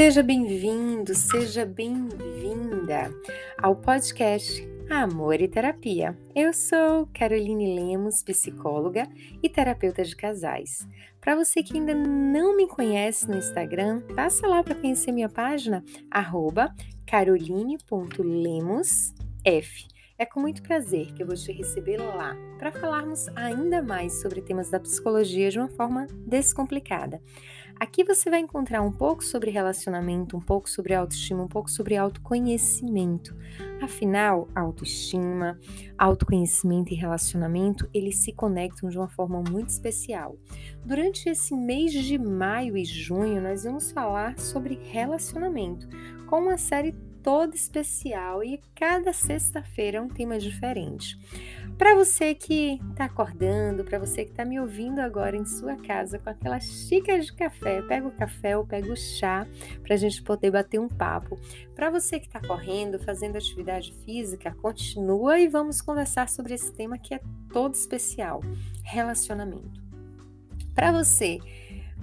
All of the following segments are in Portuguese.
Seja bem-vindo, seja bem-vinda ao podcast Amor e Terapia. Eu sou Caroline Lemos, psicóloga e terapeuta de casais. Para você que ainda não me conhece no Instagram, passa lá para conhecer minha página, caroline.lemosf. É com muito prazer que eu vou te receber lá para falarmos ainda mais sobre temas da psicologia de uma forma descomplicada. Aqui você vai encontrar um pouco sobre relacionamento, um pouco sobre autoestima, um pouco sobre autoconhecimento. Afinal, autoestima, autoconhecimento e relacionamento, eles se conectam de uma forma muito especial. Durante esse mês de maio e junho, nós vamos falar sobre relacionamento, com uma série toda especial e cada sexta-feira é um tema diferente. Para você que está acordando, para você que está me ouvindo agora em sua casa com aquela xícara de café, pega o café ou pega o chá para a gente poder bater um papo. Para você que está correndo, fazendo atividade física, continua e vamos conversar sobre esse tema que é todo especial: relacionamento. Para você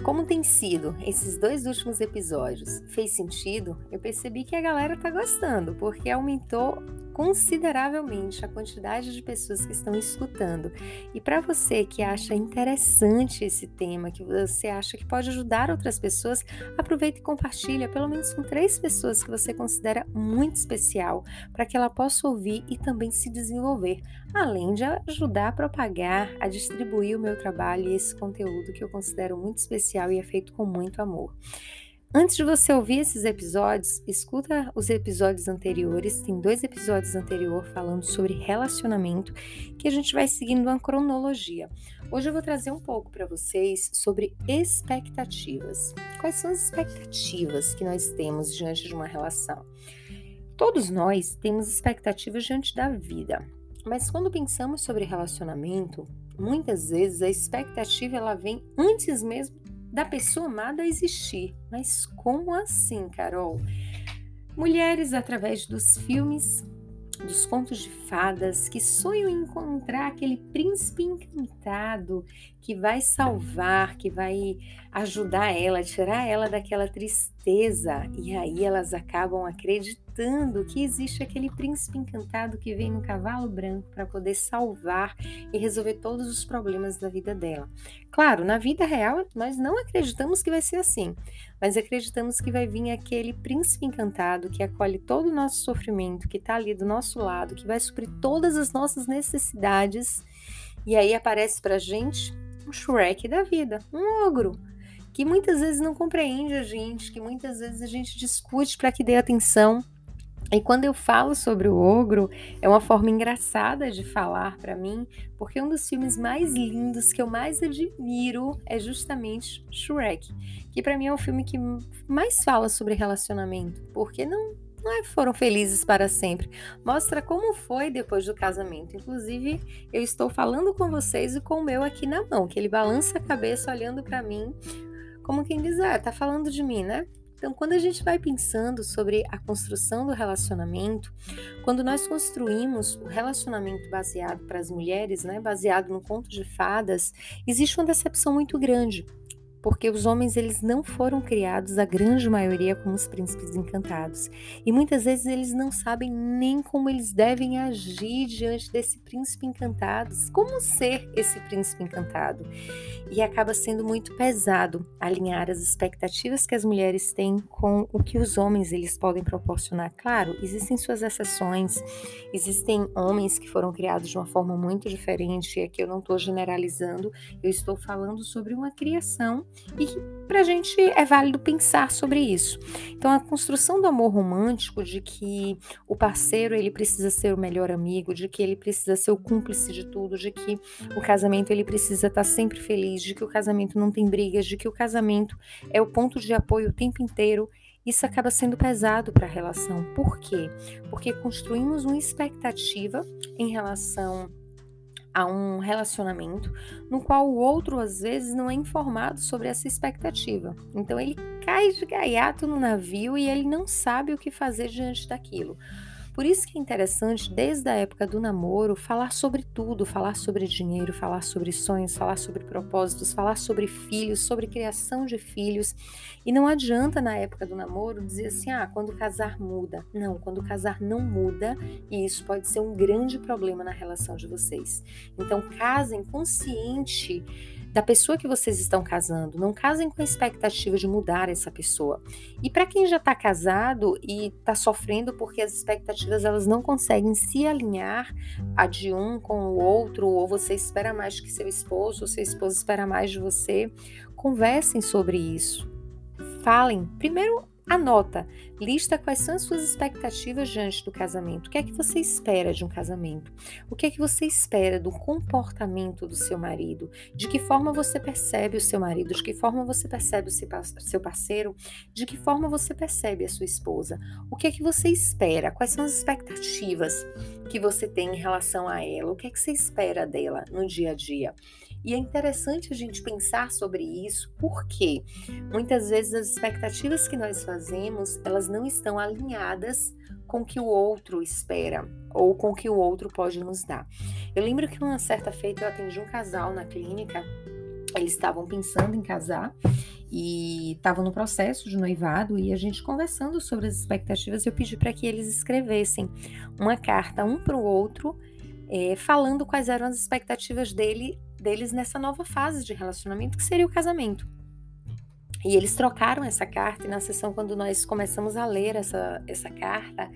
como tem sido esses dois últimos episódios? Fez sentido? Eu percebi que a galera tá gostando, porque aumentou consideravelmente a quantidade de pessoas que estão escutando. E para você que acha interessante esse tema, que você acha que pode ajudar outras pessoas, aproveita e compartilha pelo menos com três pessoas que você considera muito especial, para que ela possa ouvir e também se desenvolver, além de ajudar a propagar, a distribuir o meu trabalho e esse conteúdo que eu considero muito especial e é feito com muito amor. Antes de você ouvir esses episódios, escuta os episódios anteriores. Tem dois episódios anteriores falando sobre relacionamento que a gente vai seguindo uma cronologia. Hoje eu vou trazer um pouco para vocês sobre expectativas. Quais são as expectativas que nós temos diante de uma relação? Todos nós temos expectativas diante da vida, mas quando pensamos sobre relacionamento, muitas vezes a expectativa ela vem antes mesmo da pessoa amada existir. Mas como assim, Carol? Mulheres, através dos filmes, dos contos de fadas, que sonham em encontrar aquele príncipe encantado que vai salvar, que vai ajudar ela, tirar ela daquela tristeza. E aí elas acabam acreditando que existe aquele príncipe encantado que vem no cavalo branco para poder salvar e resolver todos os problemas da vida dela. Claro, na vida real nós não acreditamos que vai ser assim, mas acreditamos que vai vir aquele príncipe encantado que acolhe todo o nosso sofrimento, que está ali do nosso lado, que vai suprir todas as nossas necessidades. E aí aparece para gente um Shrek da vida, um ogro, que muitas vezes não compreende a gente, que muitas vezes a gente discute para que dê atenção. E quando eu falo sobre o ogro, é uma forma engraçada de falar para mim, porque um dos filmes mais lindos que eu mais admiro é justamente Shrek, que para mim é o filme que mais fala sobre relacionamento, porque não não é foram felizes para sempre. Mostra como foi depois do casamento. Inclusive, eu estou falando com vocês e com o meu aqui na mão, que ele balança a cabeça olhando para mim, como quem diz: "Ah, tá falando de mim, né?" Então, quando a gente vai pensando sobre a construção do relacionamento, quando nós construímos o relacionamento baseado para as mulheres, né, baseado no conto de fadas, existe uma decepção muito grande, porque os homens eles não foram criados a grande maioria como os príncipes encantados. E muitas vezes eles não sabem nem como eles devem agir diante desse príncipe encantado, como ser esse príncipe encantado? E acaba sendo muito pesado alinhar as expectativas que as mulheres têm com o que os homens eles podem proporcionar. Claro, existem suas exceções, existem homens que foram criados de uma forma muito diferente, aqui eu não estou generalizando, eu estou falando sobre uma criação e para a gente é válido pensar sobre isso. Então, a construção do amor romântico, de que o parceiro ele precisa ser o melhor amigo, de que ele precisa ser o cúmplice de tudo, de que o casamento ele precisa estar sempre feliz, de que o casamento não tem brigas, de que o casamento é o ponto de apoio o tempo inteiro. Isso acaba sendo pesado para a relação. Por quê? Porque construímos uma expectativa em relação a um relacionamento no qual o outro às vezes não é informado sobre essa expectativa. Então ele cai de gaiato no navio e ele não sabe o que fazer diante daquilo. Por isso que é interessante, desde a época do namoro, falar sobre tudo, falar sobre dinheiro, falar sobre sonhos, falar sobre propósitos, falar sobre filhos, sobre criação de filhos. E não adianta na época do namoro dizer assim: "Ah, quando casar muda". Não, quando casar não muda, e isso pode ser um grande problema na relação de vocês. Então, casem consciente da pessoa que vocês estão casando. Não casem com a expectativa de mudar essa pessoa. E para quem já está casado e está sofrendo porque as expectativas elas não conseguem se alinhar a de um com o outro, ou você espera mais que seu esposo, ou seu esposo espera mais de você, conversem sobre isso. Falem. Primeiro, Anota, lista quais são as suas expectativas diante do casamento. O que é que você espera de um casamento? O que é que você espera do comportamento do seu marido? De que forma você percebe o seu marido? De que forma você percebe o seu parceiro? De que forma você percebe a sua esposa? O que é que você espera? Quais são as expectativas que você tem em relação a ela? O que é que você espera dela no dia a dia? E é interessante a gente pensar sobre isso, porque muitas vezes as expectativas que nós fazemos, elas não estão alinhadas com o que o outro espera ou com o que o outro pode nos dar. Eu lembro que uma certa feita eu atendi um casal na clínica, eles estavam pensando em casar e estavam no processo de noivado e a gente conversando sobre as expectativas, eu pedi para que eles escrevessem uma carta um para o outro, é, falando quais eram as expectativas dele deles nessa nova fase de relacionamento que seria o casamento. E eles trocaram essa carta e na sessão quando nós começamos a ler essa, essa carta,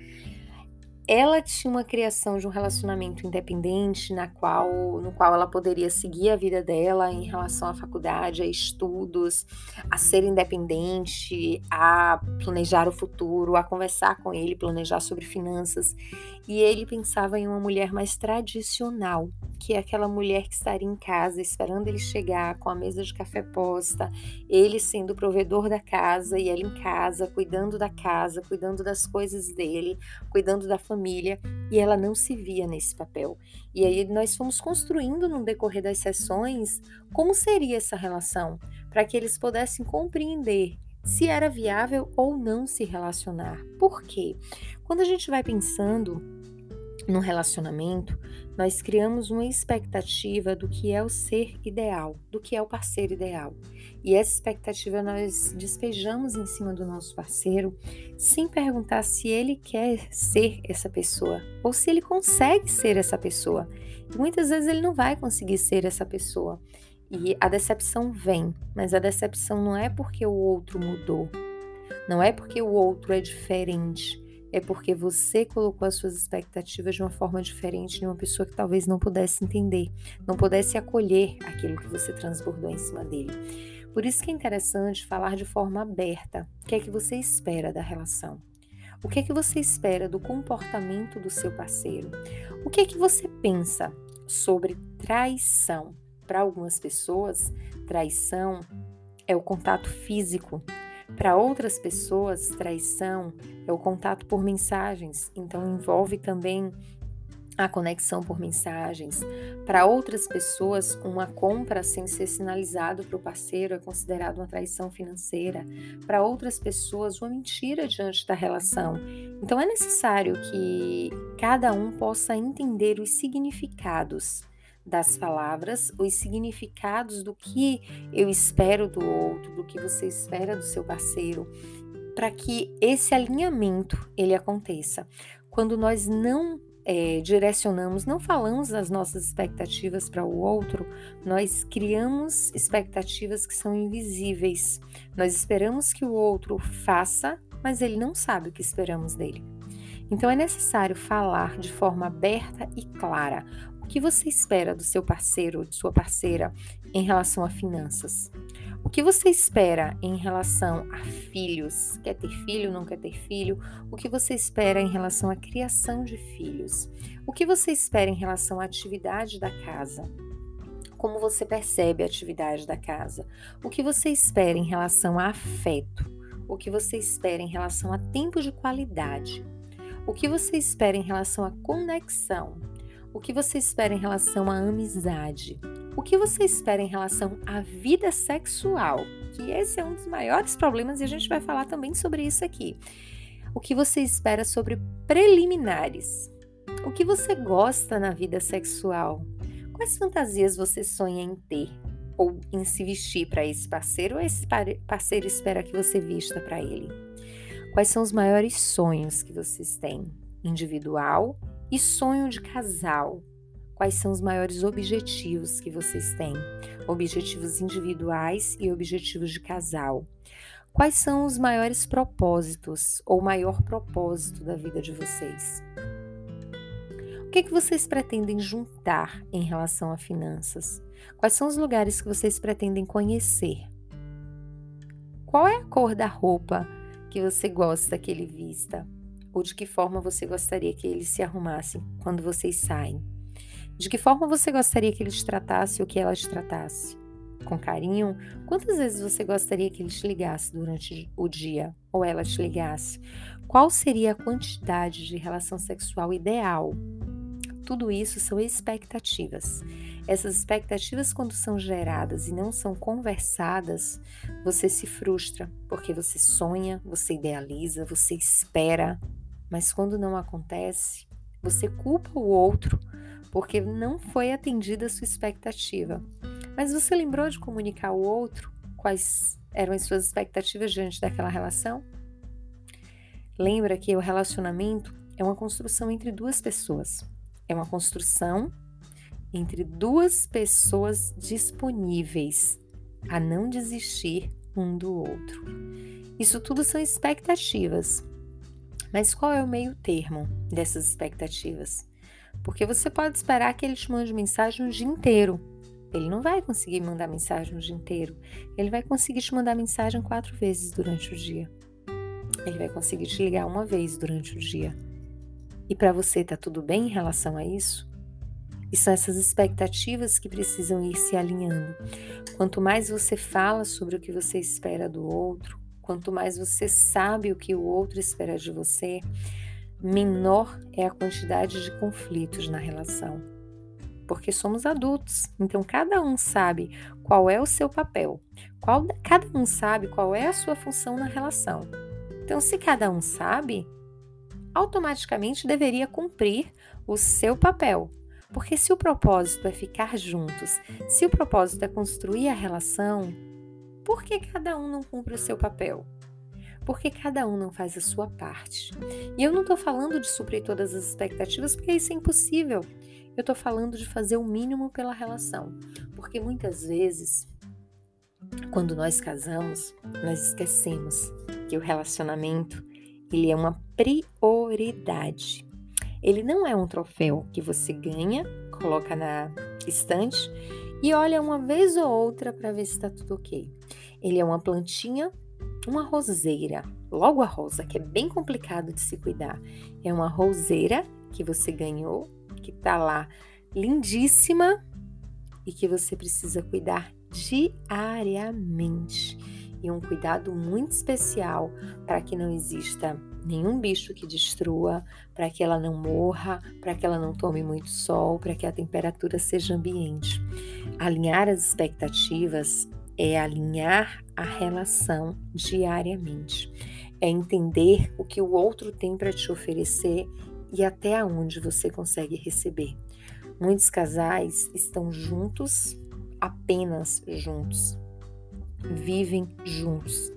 ela tinha uma criação de um relacionamento independente na qual, no qual ela poderia seguir a vida dela em relação à faculdade, a estudos, a ser independente, a planejar o futuro, a conversar com ele, planejar sobre finanças. E ele pensava em uma mulher mais tradicional, que é aquela mulher que estaria em casa esperando ele chegar com a mesa de café posta, ele sendo o provedor da casa e ela em casa, cuidando da casa, cuidando das coisas dele, cuidando da família, e ela não se via nesse papel. E aí nós fomos construindo no decorrer das sessões como seria essa relação, para que eles pudessem compreender se era viável ou não se relacionar. Por quê? Quando a gente vai pensando no relacionamento, nós criamos uma expectativa do que é o ser ideal, do que é o parceiro ideal. E essa expectativa nós despejamos em cima do nosso parceiro sem perguntar se ele quer ser essa pessoa ou se ele consegue ser essa pessoa. E muitas vezes ele não vai conseguir ser essa pessoa. E a decepção vem, mas a decepção não é porque o outro mudou, não é porque o outro é diferente, é porque você colocou as suas expectativas de uma forma diferente em uma pessoa que talvez não pudesse entender, não pudesse acolher aquilo que você transbordou em cima dele. Por isso que é interessante falar de forma aberta. O que é que você espera da relação? O que é que você espera do comportamento do seu parceiro? O que é que você pensa sobre traição? Para algumas pessoas, traição é o contato físico. Para outras pessoas, traição é o contato por mensagens, então envolve também a conexão por mensagens. Para outras pessoas, uma compra sem ser sinalizado para o parceiro é considerado uma traição financeira. Para outras pessoas, uma mentira diante da relação. Então é necessário que cada um possa entender os significados das palavras, os significados do que eu espero do outro, do que você espera do seu parceiro, para que esse alinhamento ele aconteça. Quando nós não é, direcionamos, não falamos das nossas expectativas para o outro, nós criamos expectativas que são invisíveis. Nós esperamos que o outro faça, mas ele não sabe o que esperamos dele. Então é necessário falar de forma aberta e clara que você espera do seu parceiro de sua parceira em relação a finanças? O que você espera em relação a filhos? Quer ter filho, não quer ter filho? O que você espera em relação à criação de filhos? O que você espera em relação à atividade da casa? Como você percebe a atividade da casa? O que você espera em relação a afeto? O que você espera em relação a tempo de qualidade? O que você espera em relação à conexão? O que você espera em relação à amizade? O que você espera em relação à vida sexual? Que esse é um dos maiores problemas e a gente vai falar também sobre isso aqui. O que você espera sobre preliminares? O que você gosta na vida sexual? Quais fantasias você sonha em ter ou em se vestir para esse parceiro ou esse parceiro espera que você vista para ele? Quais são os maiores sonhos que vocês têm? Individual e sonho de casal. Quais são os maiores objetivos que vocês têm? Objetivos individuais e objetivos de casal. Quais são os maiores propósitos ou maior propósito da vida de vocês? O que, é que vocês pretendem juntar em relação a finanças? Quais são os lugares que vocês pretendem conhecer? Qual é a cor da roupa que você gosta que ele vista? Ou de que forma você gostaria que ele se arrumasse quando vocês saem? De que forma você gostaria que ele te tratasse ou que ela te tratasse? Com carinho? Quantas vezes você gostaria que ele te ligasse durante o dia ou ela te ligasse? Qual seria a quantidade de relação sexual ideal? Tudo isso são expectativas. Essas expectativas, quando são geradas e não são conversadas, você se frustra, porque você sonha, você idealiza, você espera, mas quando não acontece, você culpa o outro porque não foi atendida a sua expectativa. Mas você lembrou de comunicar ao outro quais eram as suas expectativas diante daquela relação? Lembra que o relacionamento é uma construção entre duas pessoas. É uma construção entre duas pessoas disponíveis a não desistir um do outro. Isso tudo são expectativas. Mas qual é o meio termo dessas expectativas? Porque você pode esperar que ele te mande mensagem o dia inteiro. Ele não vai conseguir mandar mensagem o dia inteiro. Ele vai conseguir te mandar mensagem quatro vezes durante o dia. Ele vai conseguir te ligar uma vez durante o dia. E para você tá tudo bem em relação a isso? E são essas expectativas que precisam ir se alinhando. Quanto mais você fala sobre o que você espera do outro, quanto mais você sabe o que o outro espera de você, menor é a quantidade de conflitos na relação. Porque somos adultos, então cada um sabe qual é o seu papel, qual, cada um sabe qual é a sua função na relação. Então, se cada um sabe, automaticamente deveria cumprir o seu papel, porque se o propósito é ficar juntos, se o propósito é construir a relação, por que cada um não cumpre o seu papel? Porque cada um não faz a sua parte. E eu não estou falando de suprir todas as expectativas, porque isso é impossível. Eu estou falando de fazer o mínimo pela relação. Porque muitas vezes, quando nós casamos, nós esquecemos que o relacionamento ele é uma prioridade. Ele não é um troféu que você ganha, coloca na estante e olha uma vez ou outra para ver se está tudo ok. Ele é uma plantinha, uma roseira, logo a rosa, que é bem complicado de se cuidar. É uma roseira que você ganhou, que está lá lindíssima e que você precisa cuidar diariamente. E um cuidado muito especial para que não exista nenhum bicho que destrua, para que ela não morra, para que ela não tome muito sol, para que a temperatura seja ambiente. Alinhar as expectativas é alinhar a relação diariamente. É entender o que o outro tem para te oferecer e até onde você consegue receber. Muitos casais estão juntos, apenas juntos. Vivem juntos,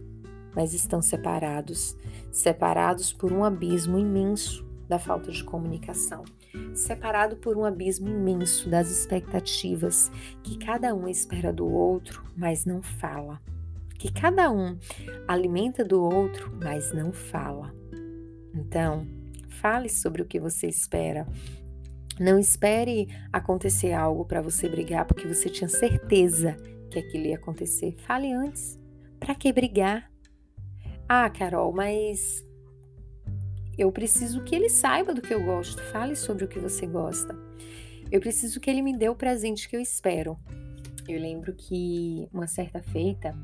mas estão separados separados por um abismo imenso da falta de comunicação, separado por um abismo imenso das expectativas que cada um espera do outro, mas não fala, que cada um alimenta do outro, mas não fala. Então, fale sobre o que você espera. Não espere acontecer algo para você brigar porque você tinha certeza que aquilo ia acontecer. Fale antes. Para que brigar? Ah, Carol, mas eu preciso que ele saiba do que eu gosto. Fale sobre o que você gosta. Eu preciso que ele me dê o presente que eu espero. Eu lembro que uma certa feita,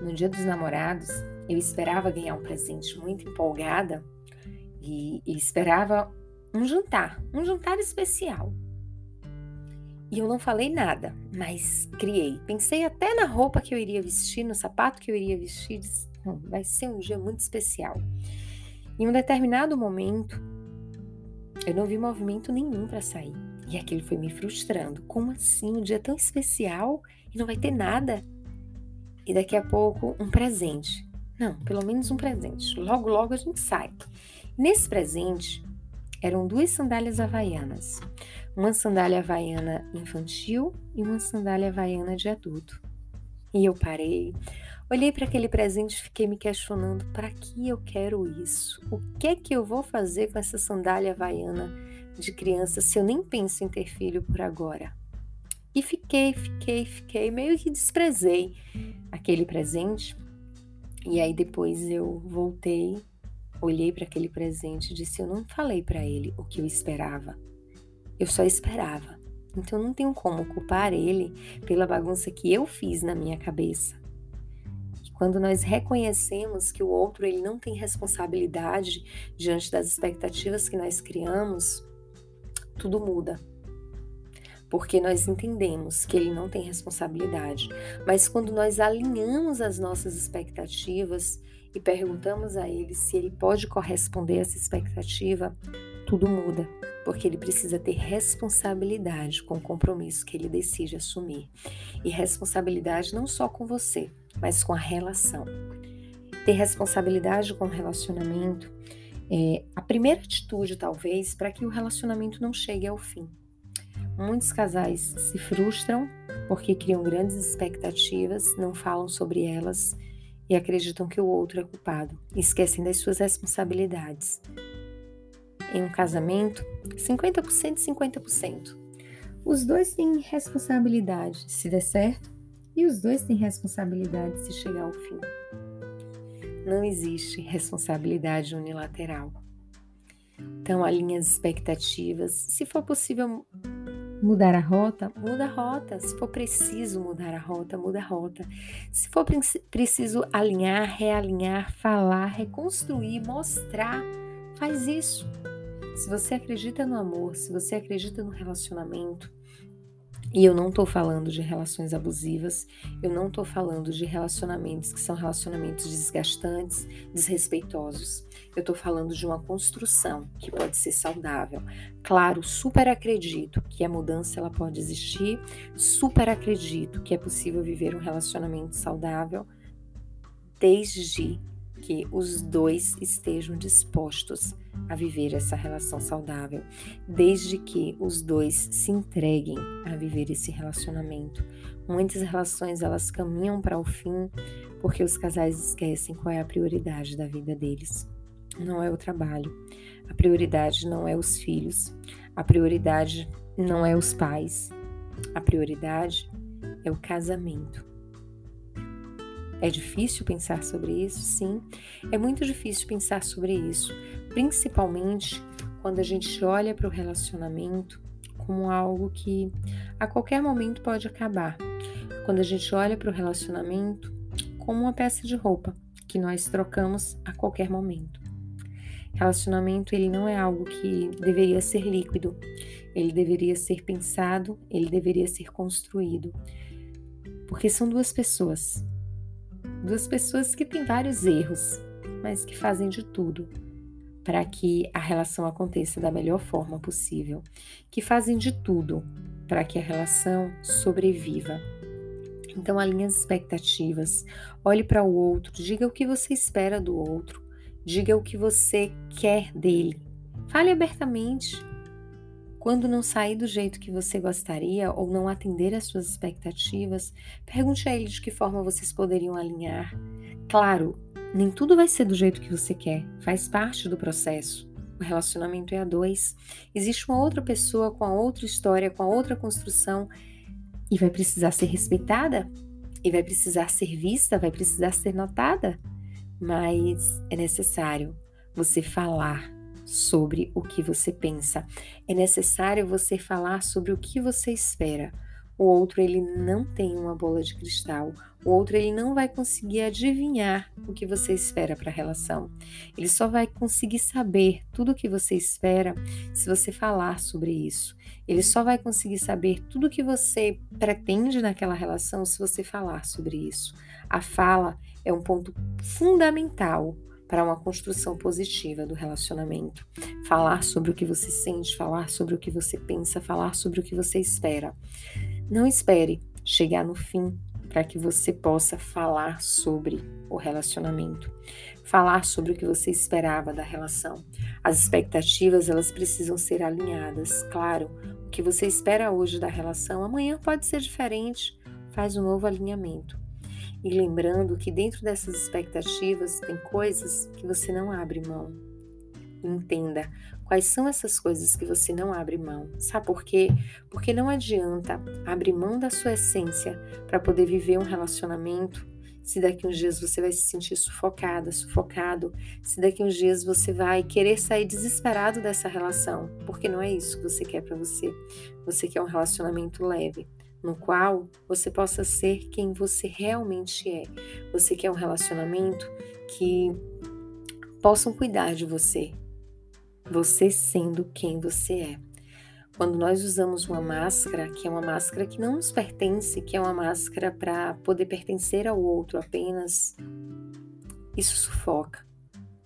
no dia dos namorados, eu esperava ganhar um presente muito empolgada e, e esperava um jantar, um jantar especial. E eu não falei nada, mas criei. Pensei até na roupa que eu iria vestir, no sapato que eu iria vestir. Disse, vai ser um dia muito especial. Em um determinado momento, eu não vi movimento nenhum para sair. E aquilo foi me frustrando. Como assim? Um dia tão especial e não vai ter nada? E daqui a pouco, um presente. Não, pelo menos um presente. Logo, logo a gente sai. Nesse presente, eram duas sandálias havaianas. Uma sandália havaiana infantil e uma sandália havaiana de adulto. E eu parei, olhei para aquele presente e fiquei me questionando: para que eu quero isso? O que é que eu vou fazer com essa sandália havaiana de criança se eu nem penso em ter filho por agora? E fiquei, fiquei, fiquei, meio que desprezei aquele presente. E aí depois eu voltei Olhei para aquele presente e disse: Eu não falei para ele o que eu esperava. Eu só esperava. Então não tenho como culpar ele pela bagunça que eu fiz na minha cabeça. Quando nós reconhecemos que o outro ele não tem responsabilidade diante das expectativas que nós criamos, tudo muda. Porque nós entendemos que ele não tem responsabilidade. Mas quando nós alinhamos as nossas expectativas e perguntamos a ele se ele pode corresponder a essa expectativa, tudo muda, porque ele precisa ter responsabilidade com o compromisso que ele decide assumir. E responsabilidade não só com você, mas com a relação. Ter responsabilidade com o relacionamento é a primeira atitude, talvez, para que o relacionamento não chegue ao fim. Muitos casais se frustram porque criam grandes expectativas, não falam sobre elas e acreditam que o outro é culpado, esquecem das suas responsabilidades. Em um casamento, 50% e 50%. Os dois têm responsabilidade se der certo e os dois têm responsabilidade se chegar ao fim. Não existe responsabilidade unilateral. Então, alinhe as expectativas. Se for possível mudar a rota, muda a rota. Se for preciso mudar a rota, muda a rota. Se for preciso alinhar, realinhar, falar, reconstruir, mostrar, faz isso. Se você acredita no amor, se você acredita no relacionamento, e eu não estou falando de relações abusivas, eu não estou falando de relacionamentos que são relacionamentos desgastantes, desrespeitosos. Eu estou falando de uma construção que pode ser saudável. Claro, super acredito que a mudança ela pode existir, super acredito que é possível viver um relacionamento saudável desde que os dois estejam dispostos a viver essa relação saudável, desde que os dois se entreguem a viver esse relacionamento. Muitas relações elas caminham para o fim porque os casais esquecem qual é a prioridade da vida deles. Não é o trabalho, a prioridade não é os filhos, a prioridade não é os pais, a prioridade é o casamento. É difícil pensar sobre isso? Sim, é muito difícil pensar sobre isso, principalmente quando a gente olha para o relacionamento como algo que a qualquer momento pode acabar. Quando a gente olha para o relacionamento como uma peça de roupa que nós trocamos a qualquer momento. Relacionamento ele não é algo que deveria ser líquido. Ele deveria ser pensado, ele deveria ser construído. Porque são duas pessoas duas pessoas que têm vários erros, mas que fazem de tudo para que a relação aconteça da melhor forma possível, que fazem de tudo para que a relação sobreviva. Então, alinhe as expectativas, olhe para o outro, diga o que você espera do outro, diga o que você quer dele. Fale abertamente. Quando não sair do jeito que você gostaria ou não atender às suas expectativas, pergunte a ele de que forma vocês poderiam alinhar. Claro, nem tudo vai ser do jeito que você quer, faz parte do processo. O relacionamento é a dois. Existe uma outra pessoa com a outra história, com a outra construção e vai precisar ser respeitada, e vai precisar ser vista, vai precisar ser notada. Mas é necessário você falar sobre o que você pensa. É necessário você falar sobre o que você espera. O outro ele não tem uma bola de cristal. O outro ele não vai conseguir adivinhar o que você espera para a relação. Ele só vai conseguir saber tudo o que você espera se você falar sobre isso. Ele só vai conseguir saber tudo o que você pretende naquela relação se você falar sobre isso. A fala é um ponto fundamental para uma construção positiva do relacionamento. Falar sobre o que você sente, falar sobre o que você pensa, falar sobre o que você espera. Não espere chegar no fim para que você possa falar sobre o relacionamento, falar sobre o que você esperava da relação. As expectativas, elas precisam ser alinhadas. Claro, o que você espera hoje da relação, amanhã pode ser diferente. Faz um novo alinhamento. E lembrando que dentro dessas expectativas tem coisas que você não abre mão. Entenda quais são essas coisas que você não abre mão. Sabe por quê? Porque não adianta abrir mão da sua essência para poder viver um relacionamento se daqui uns dias você vai se sentir sufocada, sufocado, se daqui uns dias você vai querer sair desesperado dessa relação, porque não é isso que você quer para você. Você quer um relacionamento leve, no qual você possa ser quem você realmente é. Você quer um relacionamento que possam cuidar de você, você sendo quem você é. Quando nós usamos uma máscara, que é uma máscara que não nos pertence, que é uma máscara para poder pertencer ao outro apenas, isso sufoca,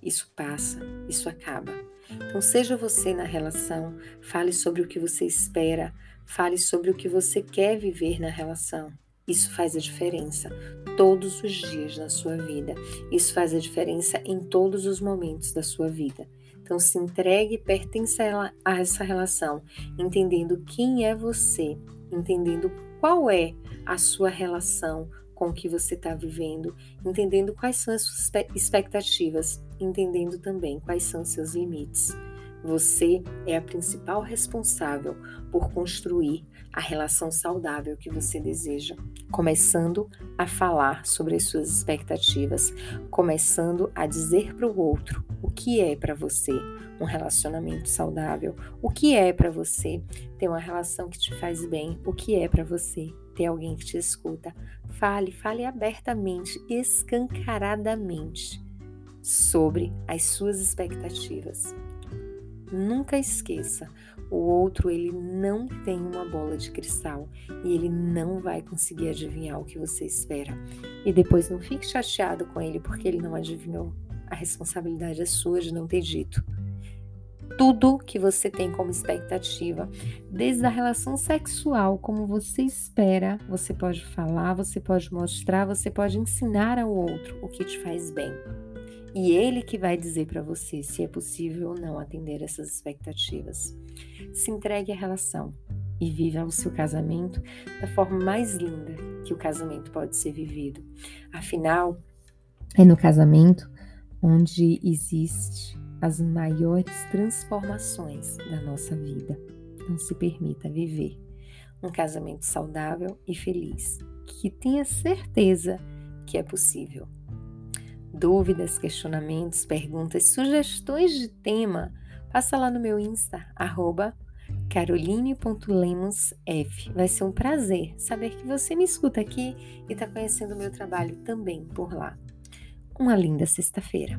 isso passa, isso acaba. Então, seja você na relação, fale sobre o que você espera, Fale sobre o que você quer viver na relação. Isso faz a diferença todos os dias na sua vida. Isso faz a diferença em todos os momentos da sua vida. Então, se entregue e pertença a essa relação, entendendo quem é você, entendendo qual é a sua relação com o que você está vivendo, entendendo quais são as suas expectativas, entendendo também quais são seus limites. Você é a principal responsável por construir a relação saudável que você deseja, começando a falar sobre as suas expectativas, começando a dizer para o outro o que é para você um relacionamento saudável, o que é para você ter uma relação que te faz bem, o que é para você ter alguém que te escuta. Fale, fale abertamente, escancaradamente sobre as suas expectativas. Nunca esqueça, o outro ele não tem uma bola de cristal e ele não vai conseguir adivinhar o que você espera. E depois não fique chateado com ele porque ele não adivinhou. A responsabilidade é sua de não ter dito. Tudo que você tem como expectativa, desde a relação sexual, como você espera, você pode falar, você pode mostrar, você pode ensinar ao outro o que te faz bem. E ele que vai dizer para você se é possível ou não atender essas expectativas. Se entregue à relação e viva o seu casamento da forma mais linda que o casamento pode ser vivido. Afinal, é no casamento onde existe as maiores transformações da nossa vida. Não se permita viver um casamento saudável e feliz, que tenha certeza que é possível dúvidas, questionamentos, perguntas, sugestões de tema, passa lá no meu Insta, arroba. Vai ser um prazer saber que você me escuta aqui e está conhecendo o meu trabalho também por lá. Uma linda sexta-feira.